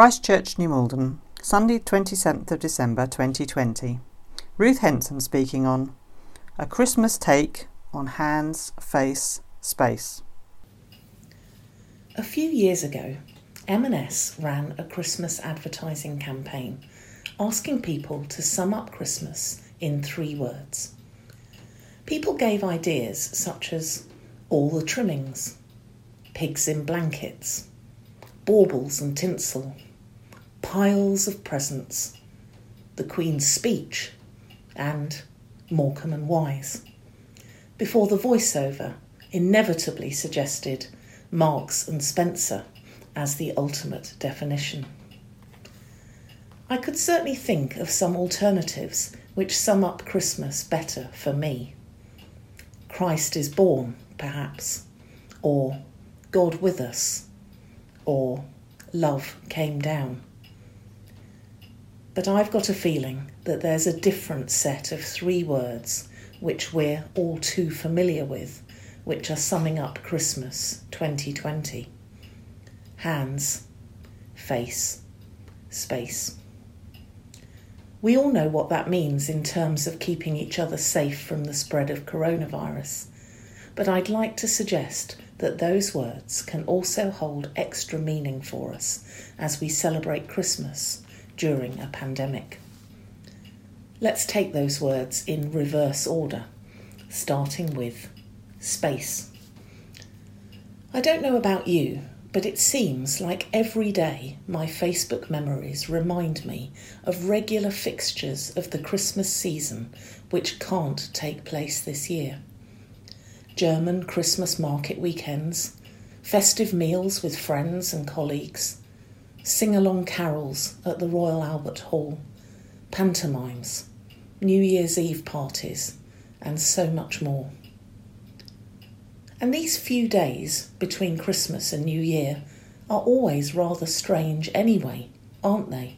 Christchurch, New Malden, Sunday, 27th of December 2020. Ruth Henson speaking on A Christmas Take on Hands, Face, Space. A few years ago, M&S ran a Christmas advertising campaign asking people to sum up Christmas in three words. People gave ideas such as all the trimmings, pigs in blankets, baubles and tinsel, piles of presents, the Queen's speech, and Morecambe and Wise, before the voiceover inevitably suggested Marks and Spencer as the ultimate definition. I could certainly think of some alternatives which sum up Christmas better for me. Christ is born, perhaps, or God with us or love came down. But I've got a feeling that there's a different set of three words which we're all too familiar with, which are summing up Christmas 2020 hands, face, space. We all know what that means in terms of keeping each other safe from the spread of coronavirus, but I'd like to suggest that those words can also hold extra meaning for us as we celebrate Christmas during a pandemic. Let's take those words in reverse order, starting with space. I don't know about you, but it seems like every day my Facebook memories remind me of regular fixtures of the Christmas season which can't take place this year. German Christmas market weekends, festive meals with friends and colleagues, sing along carols at the Royal Albert Hall, pantomimes, New Year's Eve parties, and so much more. And these few days between Christmas and New Year are always rather strange anyway, aren't they?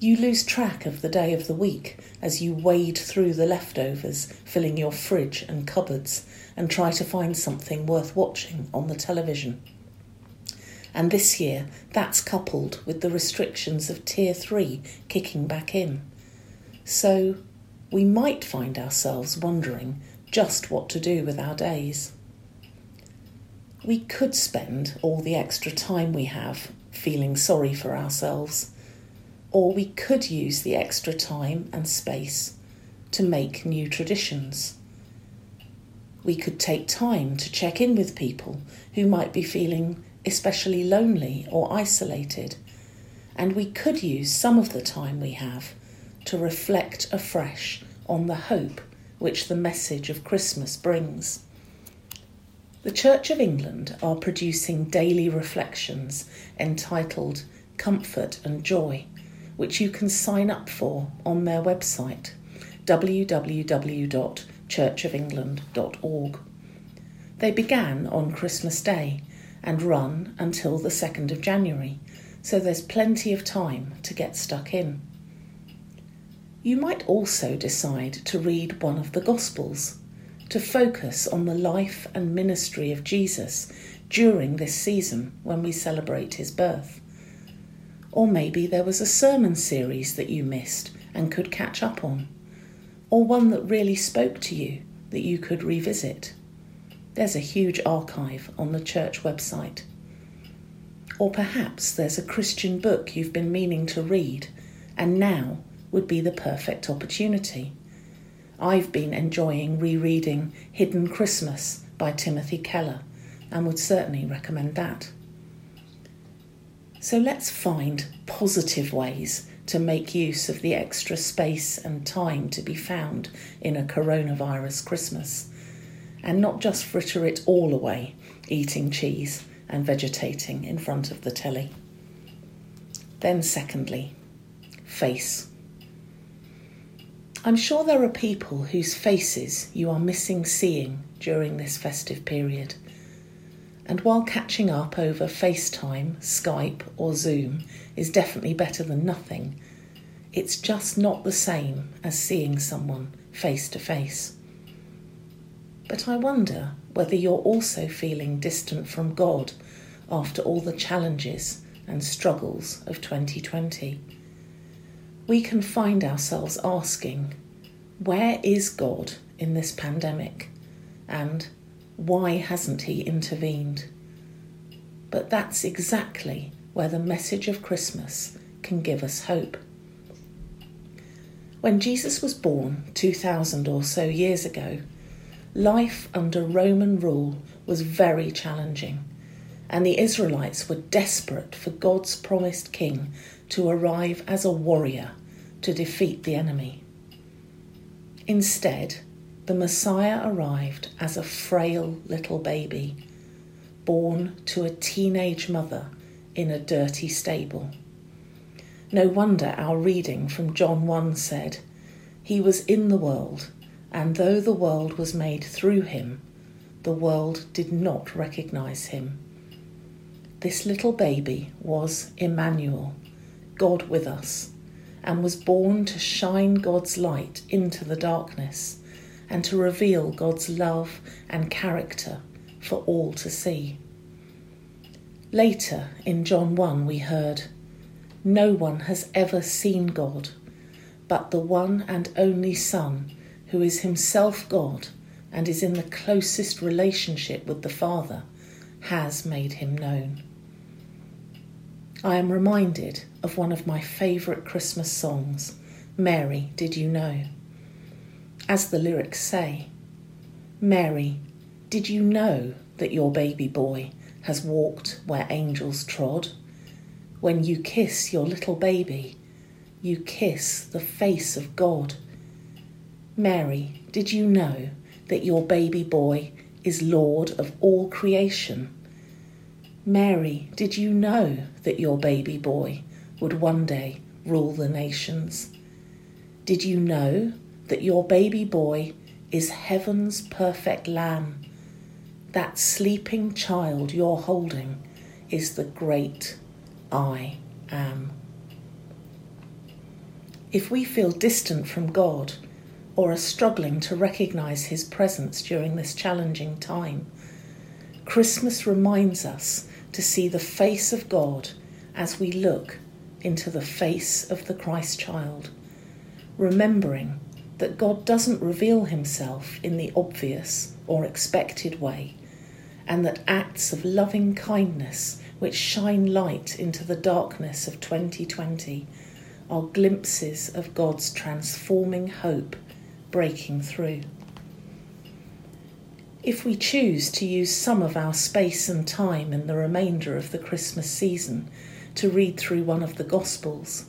You lose track of the day of the week as you wade through the leftovers, filling your fridge and cupboards and try to find something worth watching on the television. And this year, that's coupled with the restrictions of Tier 3 kicking back in. So, we might find ourselves wondering just what to do with our days. We could spend all the extra time we have feeling sorry for ourselves, or we could use the extra time and space to make new traditions we could take time to check in with people who might be feeling especially lonely or isolated. And we could use some of the time we have to reflect afresh on the hope which the message of Christmas brings. The Church of England are producing daily reflections entitled Comfort and Joy, which you can sign up for on their website www.churchofengland.org. They began on Christmas Day and run until the 2nd of January, so there's plenty of time to get stuck in. You might also decide to read one of the Gospels to focus on the life and ministry of Jesus during this season when we celebrate his birth. Or maybe there was a sermon series that you missed and could catch up on or one that really spoke to you that you could revisit. There's a huge archive on the church website. Or perhaps there's a Christian book you've been meaning to read, and now would be the perfect opportunity. I've been enjoying rereading Hidden Christmas by Timothy Keller and would certainly recommend that. So let's find positive ways to make use of the extra space and time to be found in a coronavirus Christmas, and not just fritter it all away, eating cheese and vegetating in front of the telly. Then, secondly, face. I'm sure there are people whose faces you are missing seeing during this festive period. And while catching up over FaceTime, Skype, or Zoom is definitely better than nothing, it's just not the same as seeing someone face to face. But I wonder whether you're also feeling distant from God after all the challenges and struggles of 2020. We can find ourselves asking, where is God in this pandemic? And why hasn't He intervened? But that's exactly where the message of Christmas can give us hope. When Jesus was born 2,000 or so years ago, life under Roman rule was very challenging, and the Israelites were desperate for God's promised king to arrive as a warrior to defeat the enemy. Instead, the Messiah arrived as a frail little baby, born to a teenage mother in a dirty stable. No wonder our reading from John 1 said, He was in the world, and though the world was made through him, the world did not recognize him. This little baby was Emmanuel, God with us, and was born to shine God's light into the darkness and to reveal God's love and character for all to see. Later in John 1, we heard, No one has ever seen God, but the one and only Son, who is himself God and is in the closest relationship with the Father, has made him known. I am reminded of one of my favourite Christmas songs, Mary, Did You Know? As the lyrics say, Mary, did you know that your baby boy has walked where angels trod. When you kiss your little baby, you kiss the face of God. Mary, did you know that your baby boy is Lord of all creation? Mary, did you know that your baby boy would one day rule the nations? Did you know that your baby boy is heaven's perfect lamb? that sleeping child you're holding is the great I am. If we feel distant from God or are struggling to recognize His presence during this challenging time, Christmas reminds us to see the face of God as we look into the face of the Christ child, remembering that God doesn't reveal Himself in the obvious or expected way and that acts of loving kindness which shine light into the darkness of 2020 are glimpses of God's transforming hope breaking through. If we choose to use some of our space and time in the remainder of the Christmas season to read through one of the Gospels,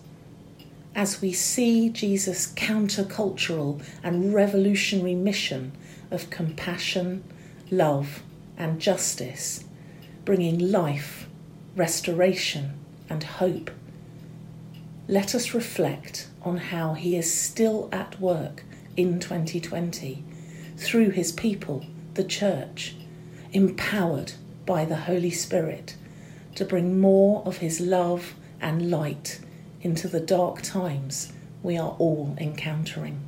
as we see Jesus' countercultural and revolutionary mission of compassion, love, and justice, bringing life, restoration, and hope. Let us reflect on how He is still at work in 2020 through His people, the Church, empowered by the Holy Spirit to bring more of His love and light into the dark times we are all encountering.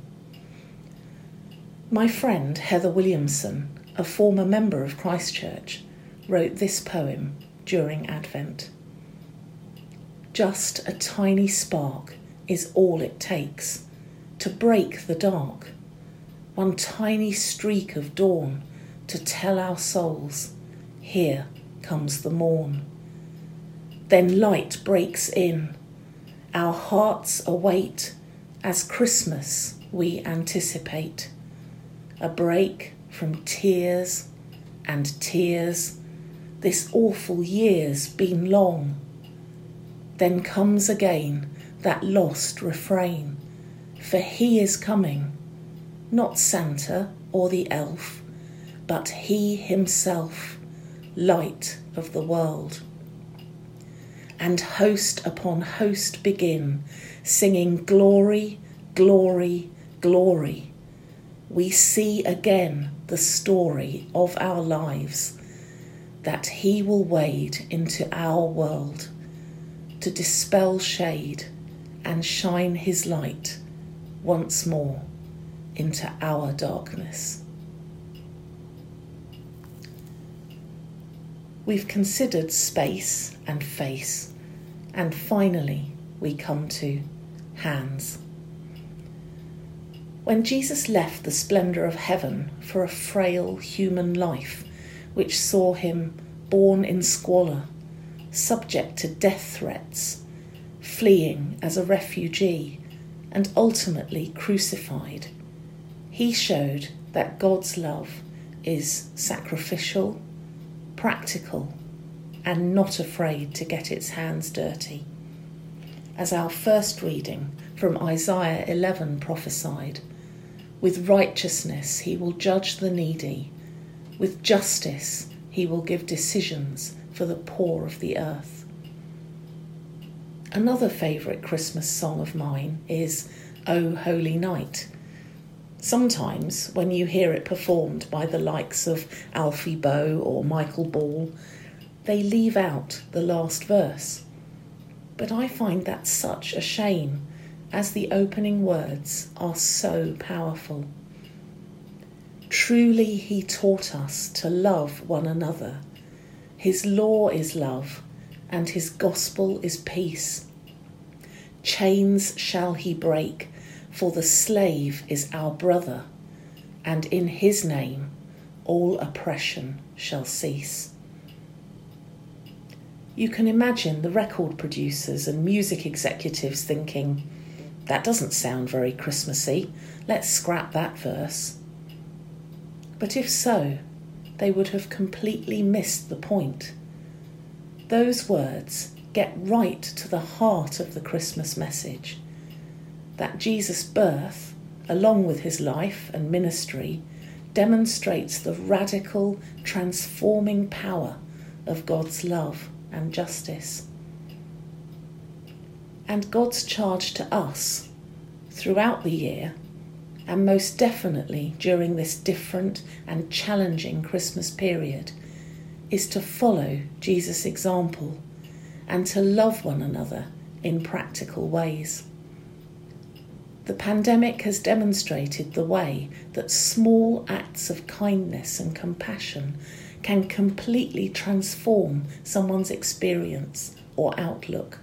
My friend Heather Williamson a former member of Christchurch, wrote this poem during Advent. Just a tiny spark is all it takes to break the dark. One tiny streak of dawn to tell our souls, here comes the morn. Then light breaks in. Our hearts await as Christmas we anticipate. A break from tears and tears. This awful year's been long. Then comes again that lost refrain, for he is coming, not Santa or the elf, but he himself, light of the world. And host upon host begin, singing glory, glory, glory. We see again the story of our lives that He will wade into our world to dispel shade and shine His light once more into our darkness. We've considered space and face And finally, we come to hands. When Jesus left the splendour of heaven for a frail human life, which saw him born in squalor, subject to death threats, fleeing as a refugee, and ultimately crucified, he showed that God's love is sacrificial, practical, and not afraid to get its hands dirty. As our first reading from Isaiah 11 prophesied, with righteousness he will judge the needy, with justice he will give decisions for the poor of the earth. Another favourite Christmas song of mine is O Holy Night Sometimes, when you hear it performed by the likes of Alfie Boe or Michael Ball, they leave out the last verse. But I find that such a shame, as the opening words are so powerful. Truly, He taught us to love one another. His law is love, and His gospel is peace. Chains shall He break for the slave is our brother, and in his name all oppression shall cease. You can imagine the record producers and music executives thinking, that doesn't sound very Christmassy, let's scrap that verse. But if so, they would have completely missed the point. Those words get right to the heart of the Christmas message that Jesus' birth, along with his life and ministry, demonstrates the radical, transforming power of God's love and justice. And God's charge to us throughout the year, and most definitely during this different and challenging Christmas period, is to follow Jesus' example and to love one another in practical ways. The pandemic has demonstrated the way that small acts of kindness and compassion can completely transform someone's experience or outlook.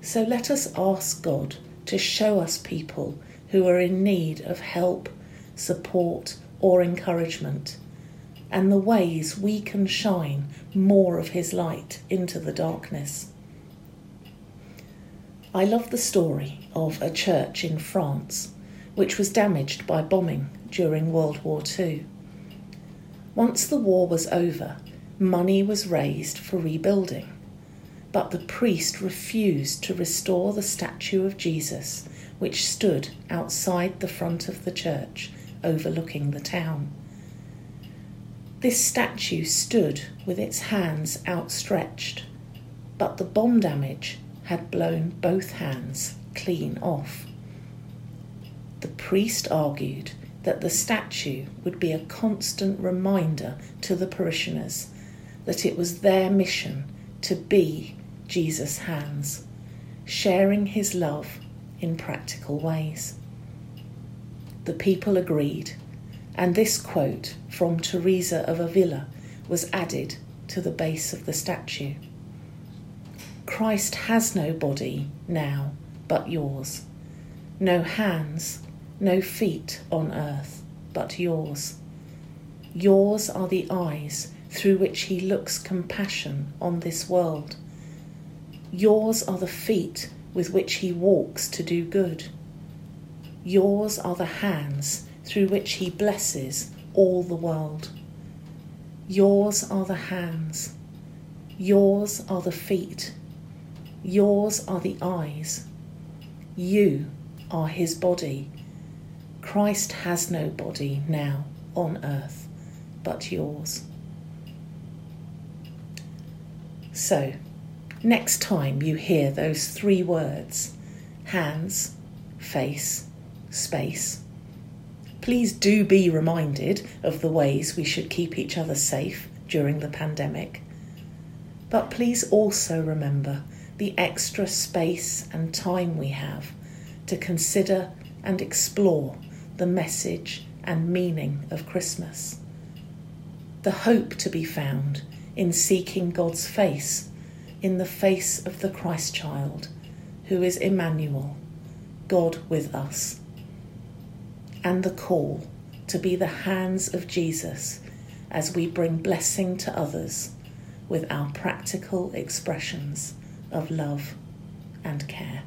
So let us ask God to show us people who are in need of help, support, or encouragement, and the ways we can shine more of His light into the darkness. I love the story of a church in France which was damaged by bombing during World War II. Once the war was over, money was raised for rebuilding, but the priest refused to restore the statue of Jesus which stood outside the front of the church overlooking the town. This statue stood with its hands outstretched, but the bomb damage had blown both hands clean off. The priest argued that the statue would be a constant reminder to the parishioners that it was their mission to be Jesus' hands, sharing his love in practical ways. The people agreed, and this quote from Teresa of Avila was added to the base of the statue. Christ has no body now but yours, no hands, no feet on earth but yours. Yours are the eyes through which he looks compassion on this world. Yours are the feet with which he walks to do good. Yours are the hands through which he blesses all the world. Yours are the hands. Yours are the feet Yours are the eyes. You are his body. Christ has no body now on earth but yours. So, next time you hear those three words hands, face, space, please do be reminded of the ways we should keep each other safe during the pandemic. But please also remember the extra space and time we have to consider and explore the message and meaning of Christmas. The hope to be found in seeking God's face in the face of the Christ child, who is Emmanuel, God with us, and the call to be the hands of Jesus as we bring blessing to others with our practical expressions of love and care.